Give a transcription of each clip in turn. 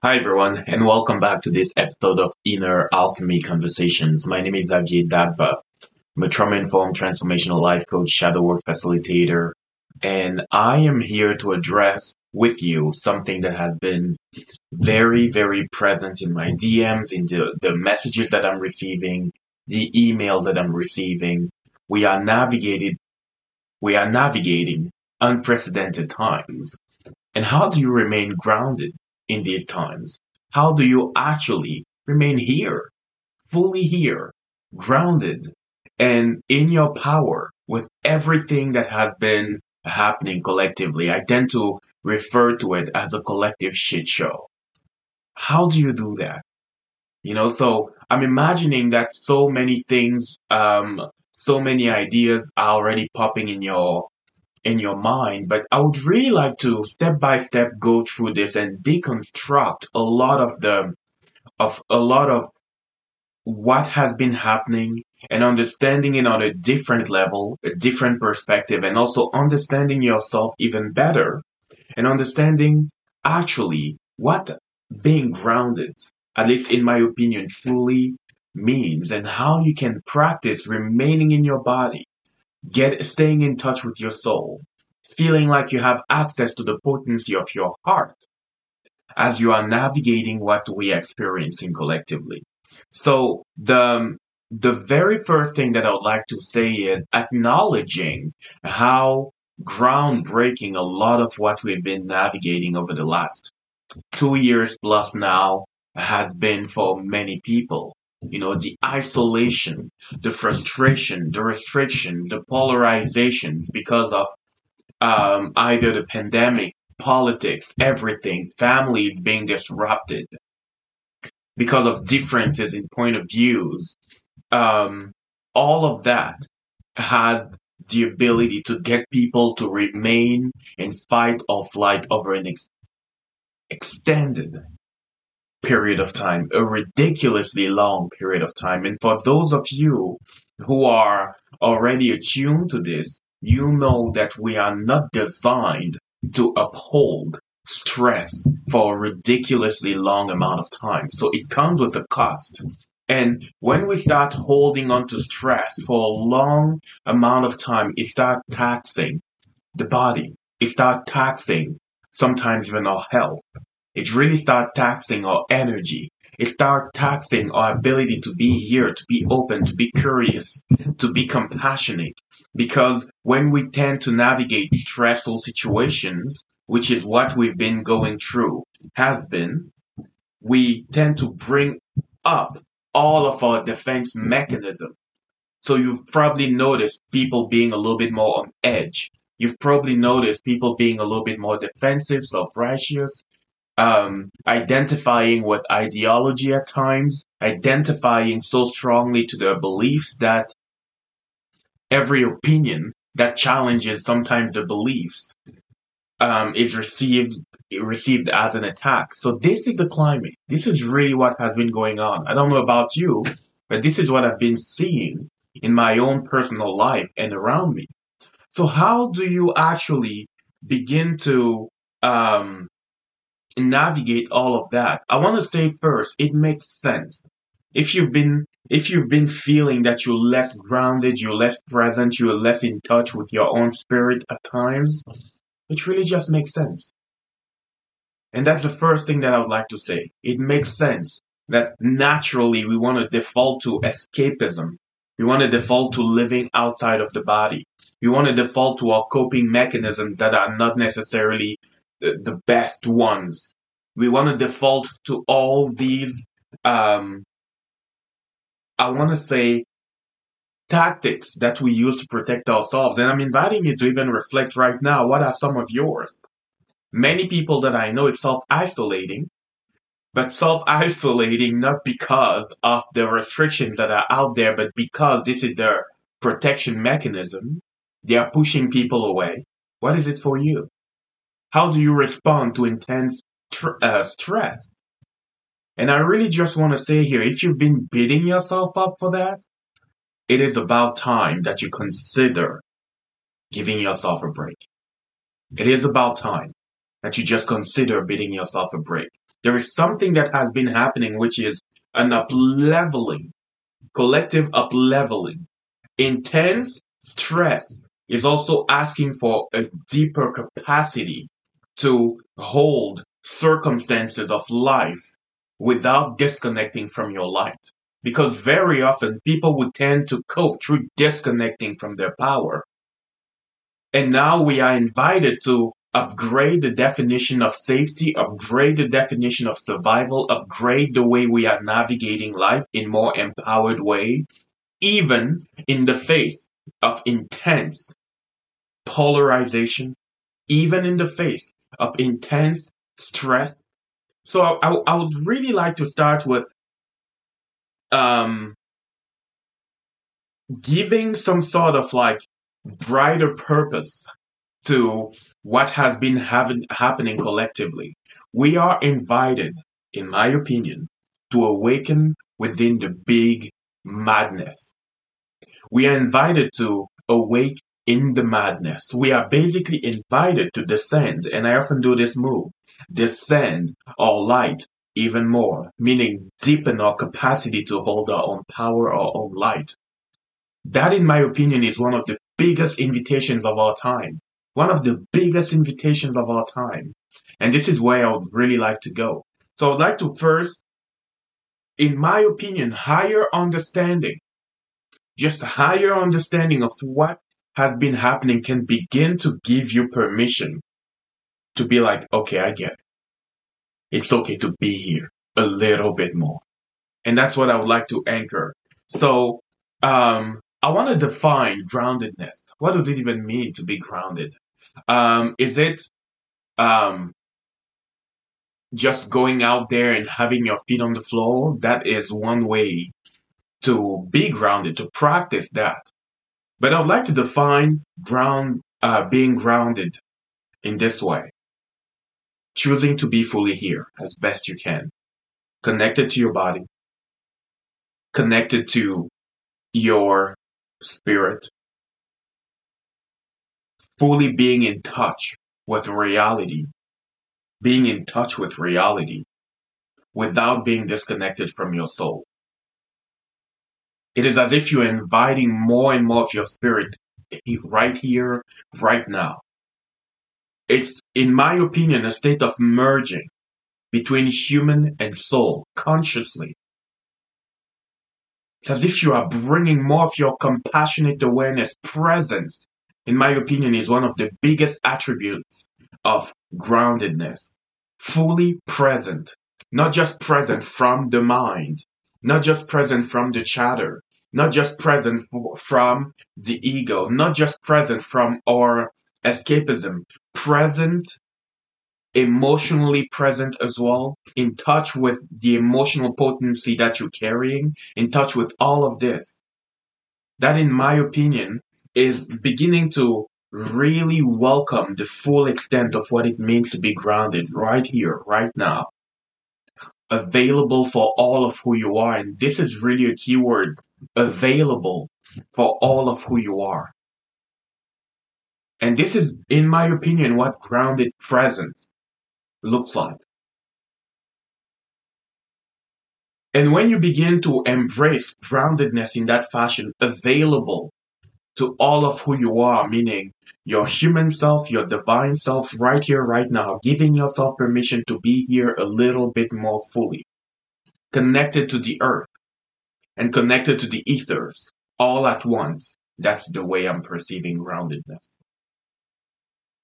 Hi everyone, and welcome back to this episode of Inner Alchemy Conversations. My name is Xavier Dagba. I'm a trauma-informed transformational life coach, shadow work facilitator, and I am here to address with you something that has been very, very present in my DMs, in the, the messages that I'm receiving, the email that I'm receiving. We are navigated, we are navigating unprecedented times. And how do you remain grounded in these times? How do you actually remain here, fully here, grounded and in your power with everything that has been happening collectively? I tend to refer to it as a collective shit show. How do you do that? You know, so I'm imagining that so many things, um, so many ideas are already popping in your in your mind, but I would really like to step by step go through this and deconstruct a lot of the of a lot of what has been happening and understanding it on a different level, a different perspective, and also understanding yourself even better and understanding actually what being grounded, at least in my opinion, truly means and how you can practice remaining in your body Get staying in touch with your soul, feeling like you have access to the potency of your heart as you are navigating what we are experiencing collectively. So the the very first thing that I would like to say is acknowledging how groundbreaking a lot of what we've been navigating over the last two years plus now has been for many people you know, the isolation, the frustration, the restriction, the polarization because of um, either the pandemic, politics, everything, families being disrupted because of differences in point of views. Um, all of that had the ability to get people to remain in fight or flight over an ex- extended period of time, a ridiculously long period of time. And for those of you who are already attuned to this, you know that we are not designed to uphold stress for a ridiculously long amount of time. So it comes with a cost. And when we start holding on to stress for a long amount of time, it starts taxing the body. It starts taxing sometimes even our health. It really starts taxing our energy. It starts taxing our ability to be here, to be open, to be curious, to be compassionate. Because when we tend to navigate stressful situations, which is what we've been going through, has been, we tend to bring up all of our defense mechanism. So you've probably noticed people being a little bit more on edge. You've probably noticed people being a little bit more defensive, self-righteous um, identifying with ideology at times, identifying so strongly to their beliefs that every opinion that challenges sometimes the beliefs um, is received received as an attack. So this is the climate. This is really what has been going on. I don't know about you, but this is what I've been seeing in my own personal life and around me. So how do you actually begin to um, navigate all of that, I want to say first, it makes sense. If you've been if you've been feeling that you're less grounded, you're less present, you're less in touch with your own spirit at times, it really just makes sense. And that's the first thing that I would like to say. It makes sense that naturally we want to default to escapism. We want to default to living outside of the body. We want to default to our coping mechanisms that are not necessarily the best ones. We want to default to all these, um, I want to say, tactics that we use to protect ourselves. And I'm inviting you to even reflect right now what are some of yours? Many people that I know it's self isolating, but self isolating not because of the restrictions that are out there, but because this is their protection mechanism. They are pushing people away. What is it for you? How do you respond to intense tr- uh, stress? And I really just want to say here, if you've been beating yourself up for that, it is about time that you consider giving yourself a break. It is about time that you just consider beating yourself a break. there is something that has been happening, which is an upleveling, collective upleveling. Intense stress is also asking for a deeper capacity to hold circumstances of life without disconnecting from your light. Because very often people would tend to cope through disconnecting from their power. And now we are invited to upgrade the definition of safety, upgrade the definition of survival, upgrade the way we are navigating life in more empowered way, even in the face of intense polarization, even in the face of intense stress. So I, I, would really like to start with um, giving some sort of like brighter purpose to what has been having, happening collectively. We are invited, in my opinion, to awaken within the big madness. We are invited to awake in the madness. We are basically invited to descend, and I often do this move, descend our light even more, meaning deepen our capacity to hold our own power, our own light. That, in my opinion, is one of the biggest invitations of our time. One of the biggest invitations of our time. And this is where I would really like to go. So I'd like to first, in my opinion, higher understanding, just a higher understanding of what has been happening can begin to give you permission to be like, okay, I get it. It's okay to be here a little bit more. And that's what I would like to anchor. So, um, I want to define groundedness. What does it even mean to be grounded? Um, is it um, just going out there and having your feet on the floor? That is one way to be grounded, to practice that. But I would like to define ground, uh, being grounded in this way. Choosing to be fully here as best you can. Connected to your body. Connected to your spirit, fully being in touch with reality, being in touch with reality without being disconnected from your soul. It is as if you're inviting more and more of your spirit right here, right now. It's, in my opinion, a state of merging between human and soul consciously it's as if you are bringing more of your compassionate awareness presence, in my opinion, is one of the biggest attributes of groundedness. Fully present, not just present from the mind, not just present from the chatter, not just present from the ego, not just present from our escapism, present emotionally present as well, in touch with the emotional potency that you're carrying, in touch with all of this. That, in my opinion, is beginning to really welcome the full extent of what it means to be grounded right here, right now. Available for all of who you are. And this is really a key word. Available for all of who you are. And this is, in my opinion, what grounded presence looks like. And when you begin to embrace groundedness in that fashion, available to all of who you are, meaning your human self, your divine self, right here, right now, giving yourself permission to be here a little bit more fully, connected to the earth and connected to the ethers all at once. That's the way I'm perceiving groundedness.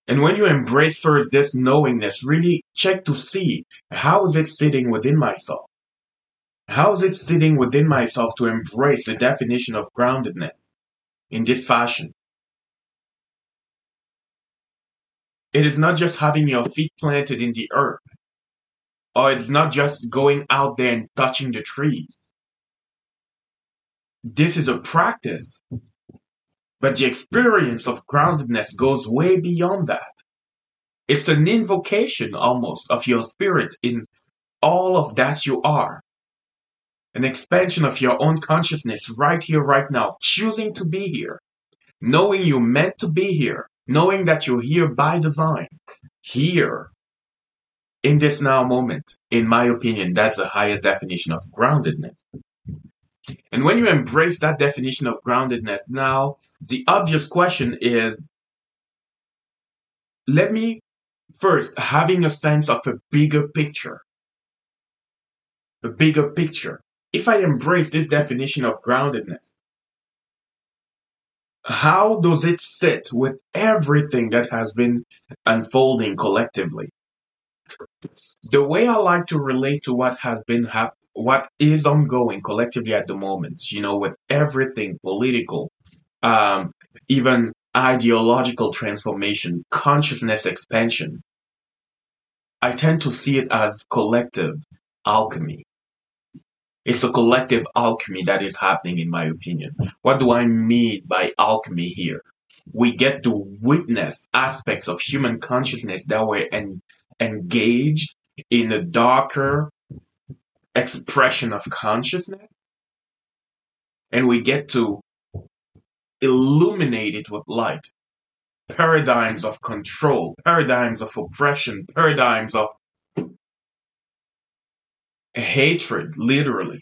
And when you embrace first this knowingness, really check to see how is it sitting within myself? How is it sitting within myself to embrace the definition of groundedness in this fashion? It is not just having your feet planted in the earth, or it's not just going out there and touching the trees. This is a practice but the experience of groundedness goes way beyond that. It's an invocation almost of your spirit in all of that you are. An expansion of your own consciousness right here, right now, choosing to be here, knowing you're meant to be here, knowing that you're here by design, here, in this now moment, in my opinion, that's the highest definition of groundedness. And when you embrace that definition of groundedness, now the obvious question is let me first having a sense of a bigger picture. A bigger picture. If I embrace this definition of groundedness, how does it sit with everything that has been unfolding collectively? The way I like to relate to what has been hap- what is ongoing collectively at the moment, you know, with everything political, um, even ideological transformation, consciousness expansion, I tend to see it as collective alchemy. It's a collective alchemy that is happening, in my opinion. What do I mean by alchemy here? We get to witness aspects of human consciousness that were en- engaged in a darker expression of consciousness. And we get to illuminate it with light. Paradigms of control, paradigms of oppression, paradigms of hatred, literally,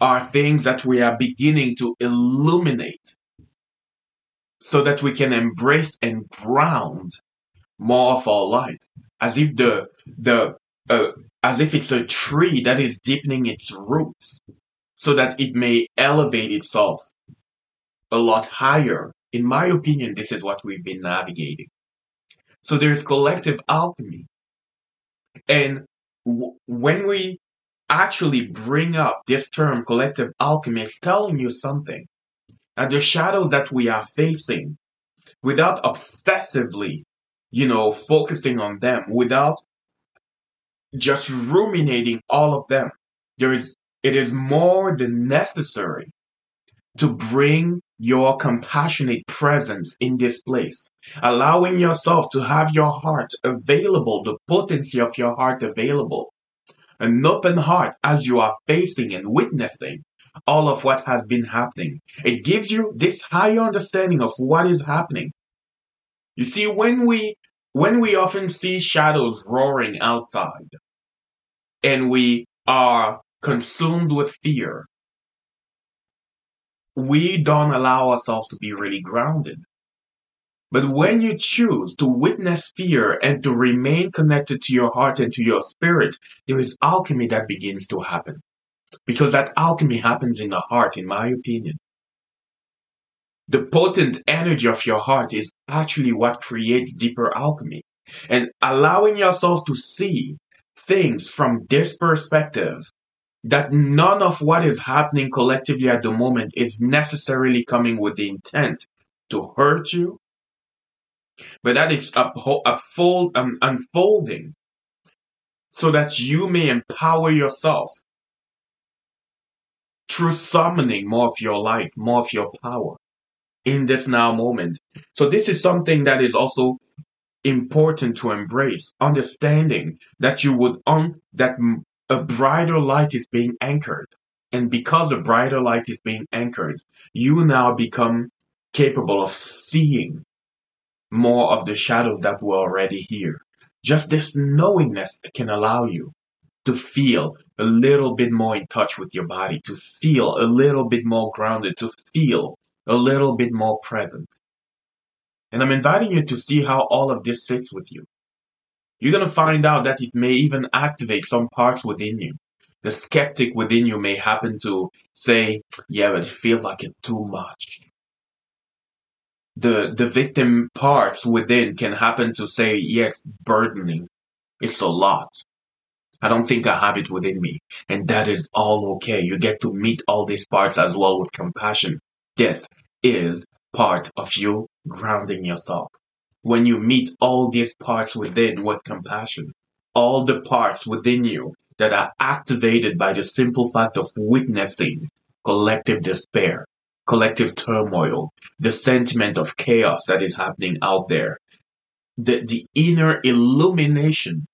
are things that we are beginning to illuminate so that we can embrace and ground more of our light as if the the uh, as if it's a tree that is deepening its roots so that it may elevate itself a lot higher. In my opinion this is what we've been navigating. So there's collective alchemy. And w- when we actually bring up this term collective alchemy, it's telling you something. And the shadows that we are facing, without obsessively, you know, focusing on them, without just ruminating all of them, there is, it is more than necessary to bring your compassionate presence in this place, allowing yourself to have your heart available, the potency of your heart available, an open heart as you are facing and witnessing all of what has been happening. It gives you this higher understanding of what is happening. You see, when we when we often see shadows roaring outside and we are consumed with fear, we don't allow ourselves to be really grounded. But when you choose to witness fear and to remain connected to your heart and to your spirit, there is alchemy that begins to happen. Because that alchemy happens in the heart, in my opinion. The potent energy of your heart is actually what creates deeper alchemy. And allowing yourself to see things from this perspective that none of what is happening collectively at the moment is necessarily coming with the intent to hurt you, but that is upfold, um, unfolding so that you may empower yourself through summoning more of your light, more of your power in this now moment. So this is something that is also important to embrace, understanding that you would on that a brighter light is being anchored. And because a brighter light is being anchored, you now become capable of seeing more of the shadows that were already here. Just this knowingness can allow you to feel a little bit more in touch with your body, to feel a little bit more grounded, to feel a little bit more present. And I'm inviting you to see how all of this sits with you you're going to find out that it may even activate some parts within you. The skeptic within you may happen to say, yeah, but it feels like it's too much. The, the victim parts within can happen to say, yeah, it's burdening. It's a lot. I don't think I have it within me. And that is all okay. You get to meet all these parts as well with compassion. This is part of you grounding yourself when you meet all these parts within with compassion, all the parts within you that are activated by the simple fact of witnessing collective despair, collective turmoil, the sentiment of chaos that is happening out there. The, the inner illumination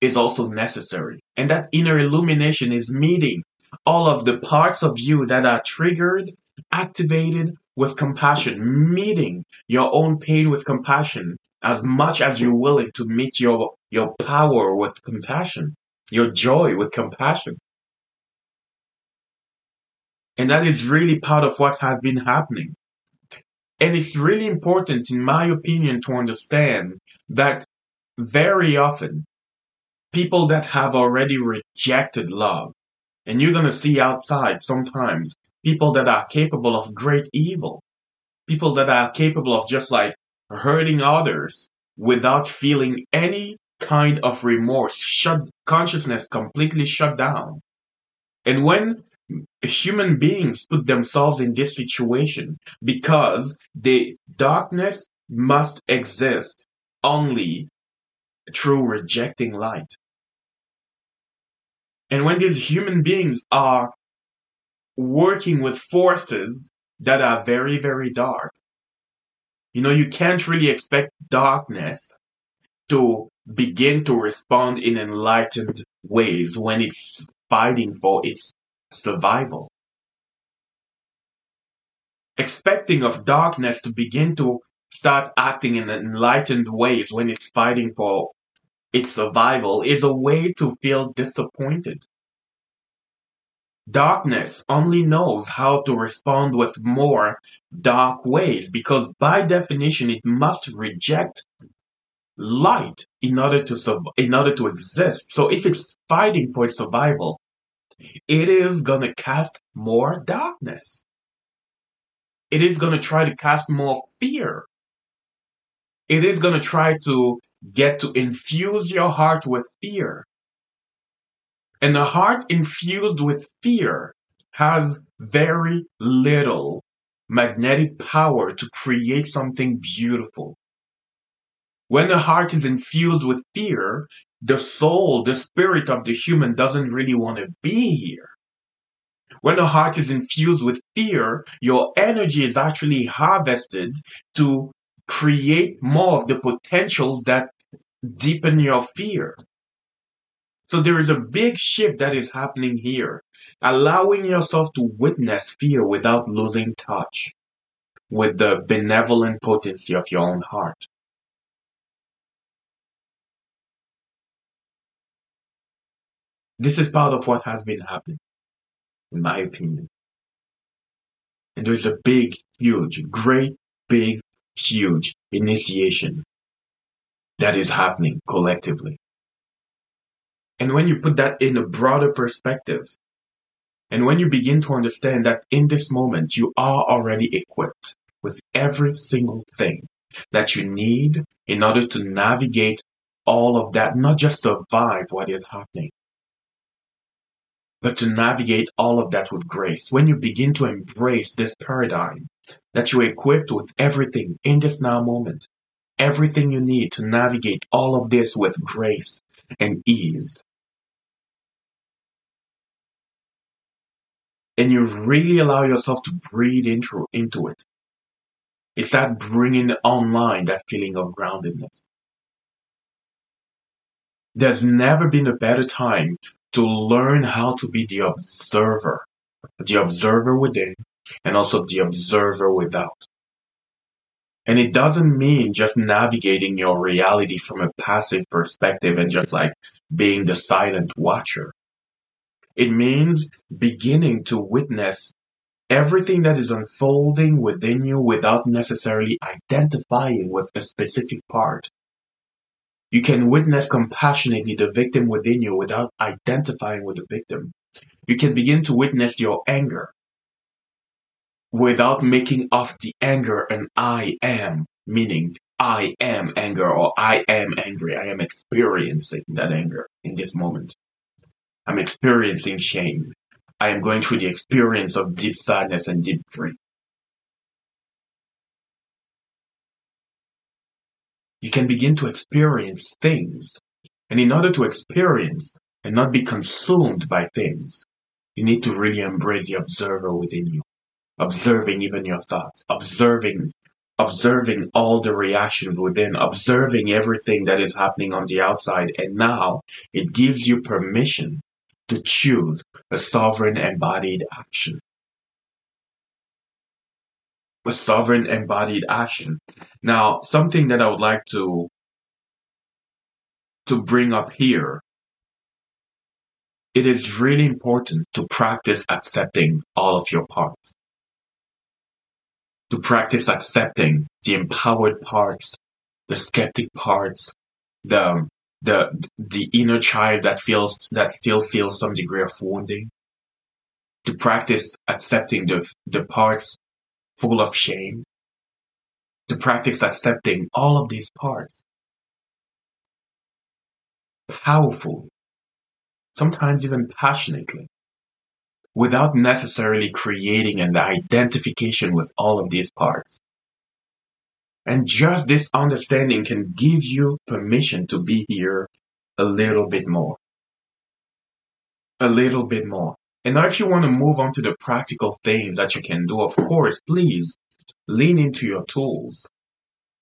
is also necessary. And that inner illumination is meeting all of the parts of you that are triggered, activated, with compassion, meeting your own pain with compassion, as much as you're willing to meet your, your power with compassion, your joy with compassion. And that is really part of what has been happening. And it's really important, in my opinion, to understand that very often people that have already rejected love, and you're going to see outside sometimes people that are capable of great evil, people that are capable of just like hurting others without feeling any kind of remorse, shut consciousness completely shut down. And when human beings put themselves in this situation because the darkness must exist only through rejecting light. And when these human beings are working with forces that are very, very dark, you know, you can't really expect darkness to begin to respond in enlightened ways when it's fighting for its survival. Expecting of darkness to begin to start acting in enlightened ways when it's fighting for its survival is a way to feel disappointed. Darkness only knows how to respond with more dark ways because by definition it must reject light in order to in order to exist. So if it's fighting for its survival, it is going to cast more darkness. It is going to try to cast more fear. It is going to try to get to infuse your heart with fear. And a heart infused with fear has very little magnetic power to create something beautiful. When the heart is infused with fear, the soul, the spirit of the human doesn't really want to be here. When the heart is infused with fear, your energy is actually harvested to create more of the potentials that deepen your fear. So there is a big shift that is happening here, allowing yourself to witness fear without losing touch with the benevolent potency of your own heart. This is part of what has been happening, in my opinion. And there's a big, huge, great, big, huge initiation that is happening collectively. And when you put that in a broader perspective, and when you begin to understand that in this moment you are already equipped with every single thing that you need in order to navigate all of that, not just survive what is happening, but to navigate all of that with grace. When you begin to embrace this paradigm, that you're equipped with everything in this now moment, everything you need to navigate all of this with grace and ease. And you really allow yourself to breathe into, into it. It's that bringing online that feeling of groundedness. There's never been a better time to learn how to be the observer, the observer within and also the observer without. And it doesn't mean just navigating your reality from a passive perspective and just like being the silent watcher. It means beginning to witness everything that is unfolding within you without necessarily identifying with a specific part. You can witness compassionately the victim within you without identifying with the victim. You can begin to witness your anger without making of the anger an I am, meaning I am anger or I am angry. I am experiencing that anger in this moment. I'm experiencing shame. I am going through the experience of deep sadness and deep grief. you can begin to experience things. And in order to experience and not be consumed by things, you need to really embrace the observer within you. Observing even your thoughts, observing, observing all the reactions within, observing everything that is happening on the outside. And now it gives you permission to choose a sovereign embodied action. a sovereign embodied action. Now, something that I would like to to bring up here. It is really important to practice accepting all of your parts. To practice accepting the empowered parts, the skeptic parts, the the the inner child that feels that still feels some degree of wounding. To practice accepting the the parts full of shame. To practice accepting all of these parts powerfully, sometimes even passionately, without necessarily creating an identification with all of these parts. And just this understanding can give you permission to be here a little bit more. A little bit more. And now if you want to move on to the practical things that you can do, of course, please lean into your tools.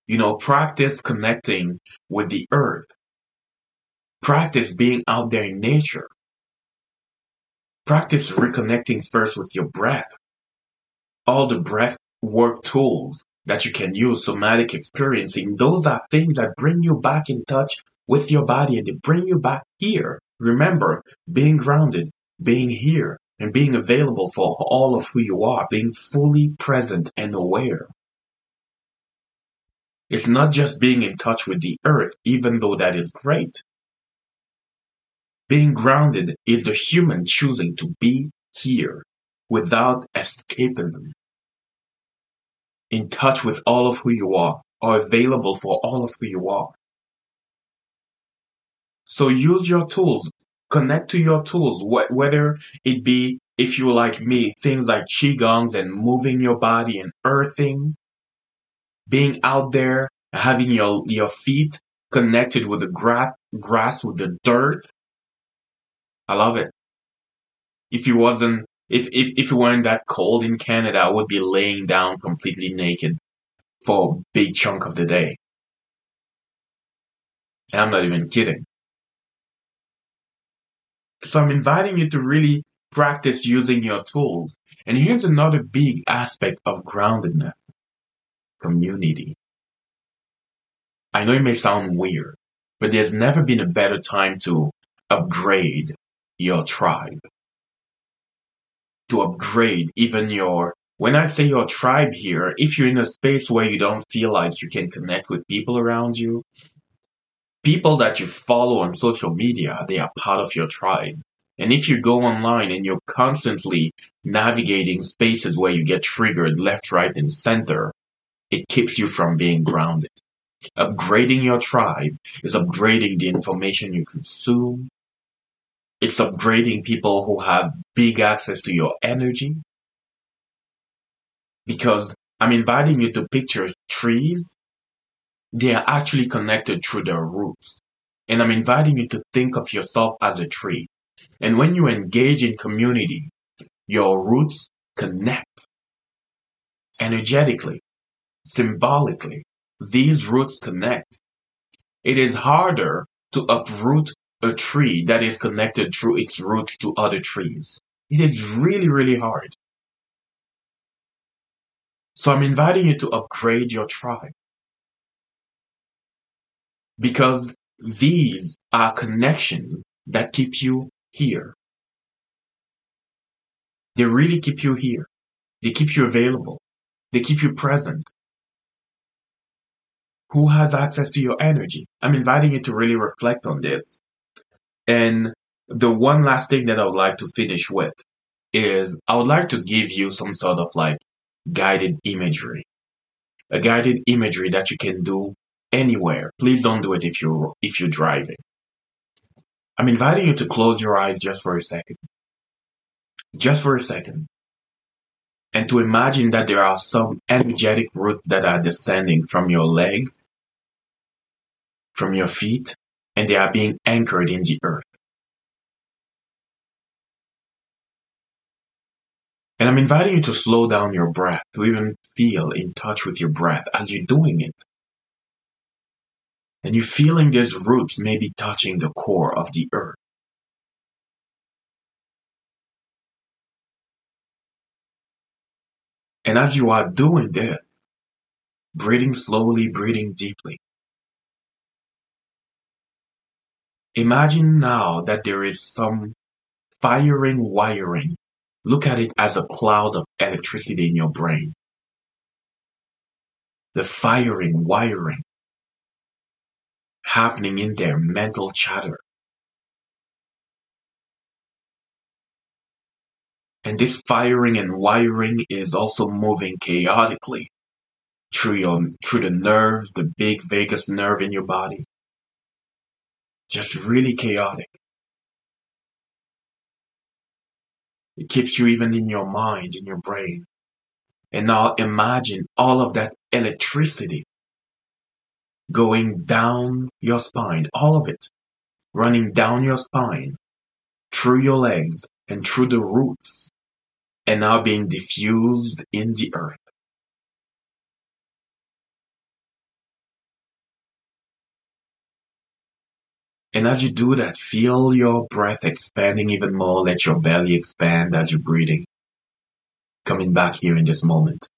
You know, practice connecting with the earth. Practice being out there in nature. Practice reconnecting first with your breath. All the breath work tools that you can use, somatic experiencing, those are things that bring you back in touch with your body and they bring you back here. Remember, being grounded, being here, and being available for all of who you are, being fully present and aware. It's not just being in touch with the earth, even though that is great. Being grounded is the human choosing to be here without escapism. In touch with all of who you are, or available for all of who you are. So use your tools, connect to your tools, wh- whether it be, if you like me, things like Qigong and moving your body and earthing, being out there, having your, your feet connected with the grass, grass with the dirt, I love it. If you wasn't, if, if, if it weren't that cold in Canada, I would be laying down completely naked for a big chunk of the day. And I'm not even kidding. So I'm inviting you to really practice using your tools. And here's another big aspect of groundedness. Community. I know it may sound weird, but there's never been a better time to upgrade your tribe. To upgrade even your, when I say your tribe here, if you're in a space where you don't feel like you can connect with people around you, people that you follow on social media, they are part of your tribe. And if you go online and you're constantly navigating spaces where you get triggered left, right, and center, it keeps you from being grounded. Upgrading your tribe is upgrading the information you consume, it's upgrading people who have big access to your energy. Because I'm inviting you to picture trees. They are actually connected through their roots. And I'm inviting you to think of yourself as a tree. And when you engage in community, your roots connect energetically, symbolically. These roots connect. It is harder to uproot a tree that is connected through its roots to other trees. It is really, really hard. So I'm inviting you to upgrade your tribe. Because these are connections that keep you here. They really keep you here. They keep you available. They keep you present. Who has access to your energy? I'm inviting you to really reflect on this and the one last thing that I would like to finish with is I would like to give you some sort of like guided imagery. A guided imagery that you can do anywhere. Please don't do it if you're if you're driving. I'm inviting you to close your eyes just for a second. Just for a second. And to imagine that there are some energetic roots that are descending from your leg, from your feet, and they are being anchored in the earth. And I'm inviting you to slow down your breath, to even feel in touch with your breath as you're doing it. And you're feeling these roots maybe touching the core of the earth. And as you are doing that, breathing slowly, breathing deeply, imagine now that there is some firing wiring. Look at it as a cloud of electricity in your brain. The firing wiring happening in their mental chatter. And this firing and wiring is also moving chaotically through your through the nerves, the big vagus nerve in your body. Just really chaotic. It keeps you even in your mind, in your brain. And now imagine all of that electricity going down your spine, all of it running down your spine, through your legs, and through the roots, and now being diffused in the earth. And as you do that, feel your breath expanding even more. Let your belly expand as you're breathing. Coming back here in this moment.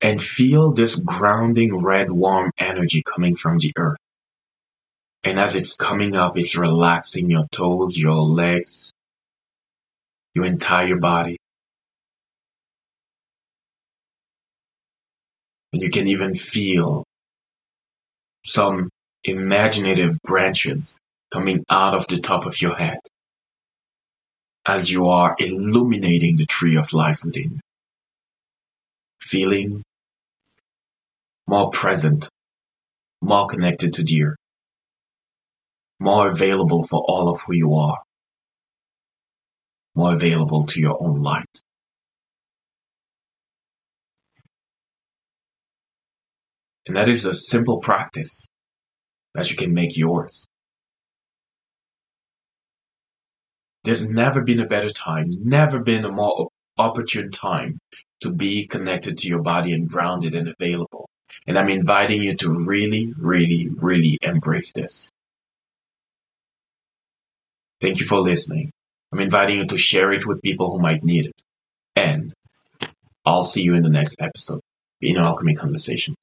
And feel this grounding red warm energy coming from the earth. And as it's coming up, it's relaxing your toes, your legs, your entire body. And you can even feel some imaginative branches coming out of the top of your head as you are illuminating the tree of life within. Feeling more present, more connected to dear more available for all of who you are, more available to your own light. And that is a simple practice that you can make yours. There's never been a better time, never been a more opportune time to be connected to your body and grounded and available. And I'm inviting you to really, really, really embrace this. Thank you for listening. I'm inviting you to share it with people who might need it. And I'll see you in the next episode, Inner Alchemy Conversations.